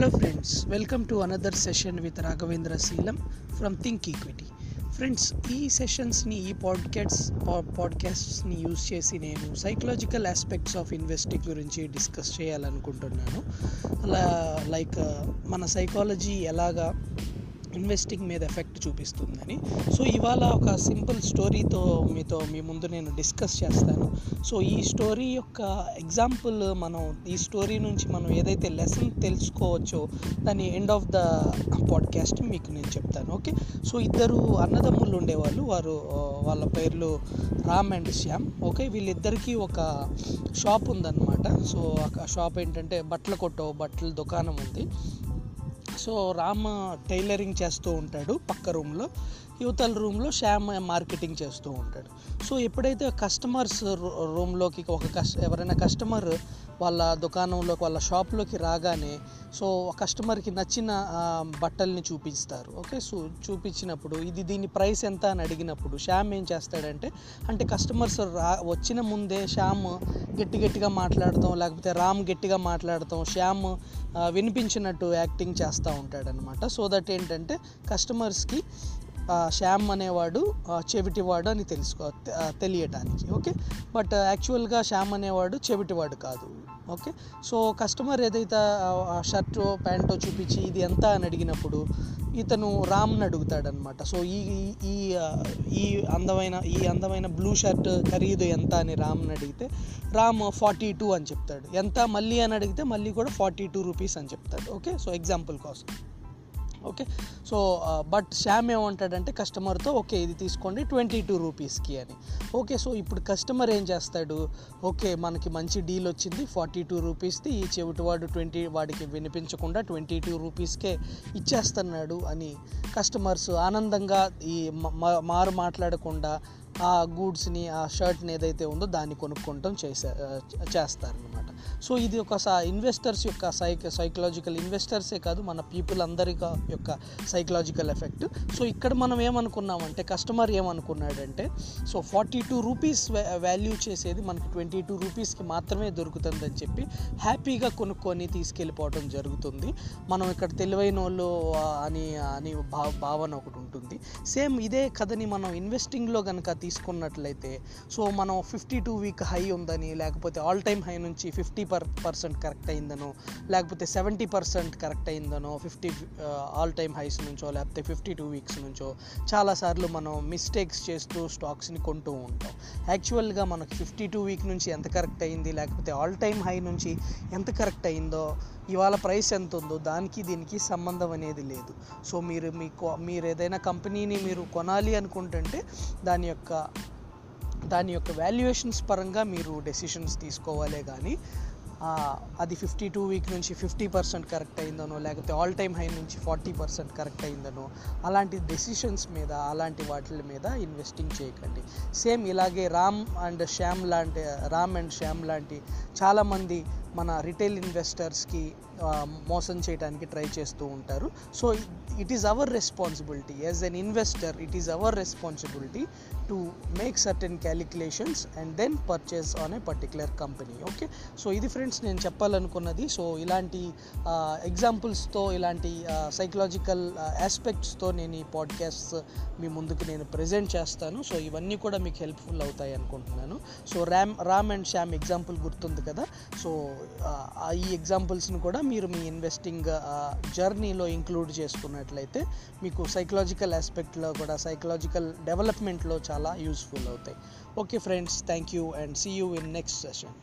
Hello friends welcome to another session with Raghavendra Seelam from Think Equity friends ఈ సెషన్స్ని ఈ podcast పాడ్కాస్ట్స్ని use చేసి నేను సైకలాజికల్ ఆస్పెక్ట్స్ ఆఫ్ ఇన్వెస్టింగ్ గురించి డిస్కస్ చేయాలనుకుంటున్నాను. అలా లైక్ మన సైకాలజీ ఎలాగా ఇన్వెస్టింగ్ మీద ఎఫెక్ట్ చూపిస్తుందని. సో ఇవాళ ఒక సింపుల్ స్టోరీతో మీతో మీ ముందు నేను డిస్కస్ చేస్తాను. సో ఈ స్టోరీ యొక్క ఎగ్జాంపుల్ మనం ఈ స్టోరీ నుంచి మనం ఏదైతే లెసన్ తెలుసుకోవచ్చో దాని ఎండ్ ఆఫ్ ద పాడ్కాస్ట్ మీకు నేను చెప్తాను ఓకే సో ఇద్దరు అన్నదమ్ములు ఉండేవాళ్ళు. వారు వాళ్ళ పేర్లు రామ్ అండ్ శ్యామ్ ఓకే వీళ్ళిద్దరికీ ఒక షాప్ ఉందన్నమాట. సో ఆ షాప్ ఏంటంటే బట్టల కొట్టో బట్టల దుకాణం ఉంది. సో రామ్ టైలరింగ్ చేస్తూ ఉంటాడు పక్క రూమ్లో. యువతల రూమ్లో శ్యామ్ మార్కెటింగ్ చేస్తూ ఉంటాడు. సో ఎప్పుడైతే కస్టమర్స్ రూమ్లోకి ఒక కస్ ఎవరైనా కస్టమర్ వాళ్ళ దుకాణంలోకి వాళ్ళ షాప్లోకి రాగానే సో కస్టమర్కి నచ్చిన బట్టల్ని చూపిస్తారు. ఓకే సో చూపించినప్పుడు ఇది దీని ప్రైస్ ఎంత అని అడిగినప్పుడు శ్యామ్ ఏం చేస్తాడంటే అంటే కస్టమర్స్ రా వచ్చిన ముందే శ్యామ్ గట్టి గట్టిగా మాట్లాడతాం లేకపోతే రామ్ గట్టిగా మాట్లాడతాం శ్యామ్ వినిపించినట్టు యాక్టింగ్ చేస్తూ ఉంటాడనమాట. సో దట్ ఏంటంటే కస్టమర్స్కి శ్యామ్ అనేవాడు చెవిటివాడు అని తెలుసుకో తెలియటానికి. ఓకే బట్ యాక్చువల్గా శ్యామ్ అనేవాడు చెవిటివాడు కాదు. ఓకే? సో కస్టమర్ ఏదైతే షర్టు ప్యాంటో చూపించి ఇది ఎంత అని అడిగినప్పుడు ఇతను రామ్ని అడుగుతాడనమాట సో ఈ ఈ ఈ అందమైన ఈ అందమైన బ్లూ షర్ట్ ఖరీదు ఎంత అని రామ్ని అడిగితే రామ్ ఫార్టీ టూ అని చెప్తాడు. ఎంత మళ్ళీ అని అడిగితే మళ్ళీ కూడా ఫార్టీ టూ రూపీస్ అని చెప్తాడు. ఓకే? సో ఎగ్జాంపుల్ కోసం. ఓకే? సో బట్ శ్యామ్ ఏమంటాడంటే కస్టమర్తో ఓకే ఇది తీసుకోండి ట్వంటీ టూ రూపీస్కి అని. ఓకే సో ఇప్పుడు కస్టమర్ ఏం చేస్తాడు? ఓకే మనకి మంచి డీల్ వచ్చింది ఫార్టీ టూ రూపీస్ది ఈ చెవిటి వాడు ట్వంటీ వాడికి వినిపించకుండా ట్వంటీ టూ రూపీస్కే ఇచ్చేస్తున్నాడు అని కస్టమర్స్ ఆనందంగా ఈ మారు మాట్లాడకుండా ఆ గూడ్స్ని ఆ షర్ట్ని ఏదైతే ఉందో దాన్ని కొనుక్కోవటం చేసే చేస్తారనమాట సో ఇది ఒక ఇన్వెస్టర్స్ యొక్క సైక సైకలాజికల్ ఇన్వెస్టర్సే కాదు మన పీపుల్ అందరి యొక్క సైకలాజికల్ ఎఫెక్ట్. సో ఇక్కడ మనం ఏమనుకున్నామంటే customer ఏమనుకున్నాడంటే so forty two rupees value చేసేది మనకి ట్వంటీ టూ రూపీస్కి మాత్రమే దొరుకుతుందని చెప్పి హ్యాపీగా కొనుక్కొని తీసుకెళ్ళిపోవడం జరుగుతుంది. మనం ఇక్కడ తెలివైన వాళ్ళు అని అని భావన ఒకటి ఉంటుంది. సేమ్ ఇదే కథని మనం ఇన్వెస్టింగ్లో కనుక తీసుకున్నట్లయితే సో మనం ఫిఫ్టీ టూ వీక్ హై ఉందని లేకపోతే ఆల్ టైమ్ హై నుంచి ఫిఫ్టీ పర్ పర్సెంట్ కరెక్ట్ అయిందనో లేకపోతే సెవెంటీ పర్సెంట్ కరెక్ట్ అయిందనో ఫిఫ్టీ ఆల్ టైమ్ హైస్ నుంచో లేకపోతే ఫిఫ్టీ టూ వీక్స్ నుంచో చాలాసార్లు మనం మిస్టేక్స్ చేస్తూ స్టాక్స్ని కొంటూ ఉంటాం. యాక్చువల్గా మనకు ఫిఫ్టీ టూ వీక్ నుంచి ఎంత కరెక్ట్ అయింది లేకపోతే ఆల్ టైమ్ హై నుంచి ఎంత కరెక్ట్ అయిందో ఇవాళ ప్రైస్ ఎంత ఉందో దానికి దీనికి సంబంధం అనేది లేదు. సో మీరు మీకు మీరు ఏదైనా కంపెనీని మీరు కొనాలి అనుకుంటుంటే దాని యొక్క దాని యొక్క వాల్యుయేషన్స్ పరంగా మీరు డెసిషన్స్ తీసుకోవాలే కానీ అది ఫిఫ్టీ టూ వీక్ నుంచి ఫిఫ్టీ పర్సెంట్ కరెక్ట్ అయిందనో లేకపోతే ఆల్ టైమ్ హై నుంచి ఫార్టీ పర్సెంట్ కరెక్ట్ అయిందనో అలాంటి డెసిషన్స్ మీద అలాంటి వాటి మీద ఇన్వెస్టింగ్ చేయకండి. సేమ్ ఇలాగే రామ్ అండ్ శ్యామ్ లాంటి రామ్ అండ్ శ్యామ్ లాంటి చాలామంది మన రిటైల్ ఇన్వెస్టర్స్కి మోసం చేయడానికి ట్రై చేస్తూ ఉంటారు. So it is our responsibility as an investor it is our responsibility to make certain calculations and then purchase on a particular company okay so ఇది ఫ్రెండ్స్ నేను చెప్పాలనుకున్నది సో ఇలాంటి ఎగ్జాంపుల్స్తో ఇలాంటి సైకలాజికల్ ఆస్పెక్ట్స్తో నేను ఈ పాడ్కాస్ట్ మీ ముందుకు నేను ప్రజెంట్ చేస్తాను. సో ఇవన్నీ కూడా మీకు హెల్ప్ఫుల్ అవుతాయి అనుకుంటున్నాను. So Ram Ram and Shyam example గుర్తుంది కదా? సో ఈ ఎగ్జాంపుల్స్ని కూడా మీరు మీ ఇన్వెస్టింగ్ జర్నీలో ఇంక్లూడ్ చేసుకున్నట్లయితే మీకు సైకలాజికల్ ఆస్పెక్ట్లో కూడా సైకలాజికల్ డెవలప్మెంట్లో చాలా చాలా యూస్ఫుల్ అవుతాయి. Okay friends thank you and see you in next session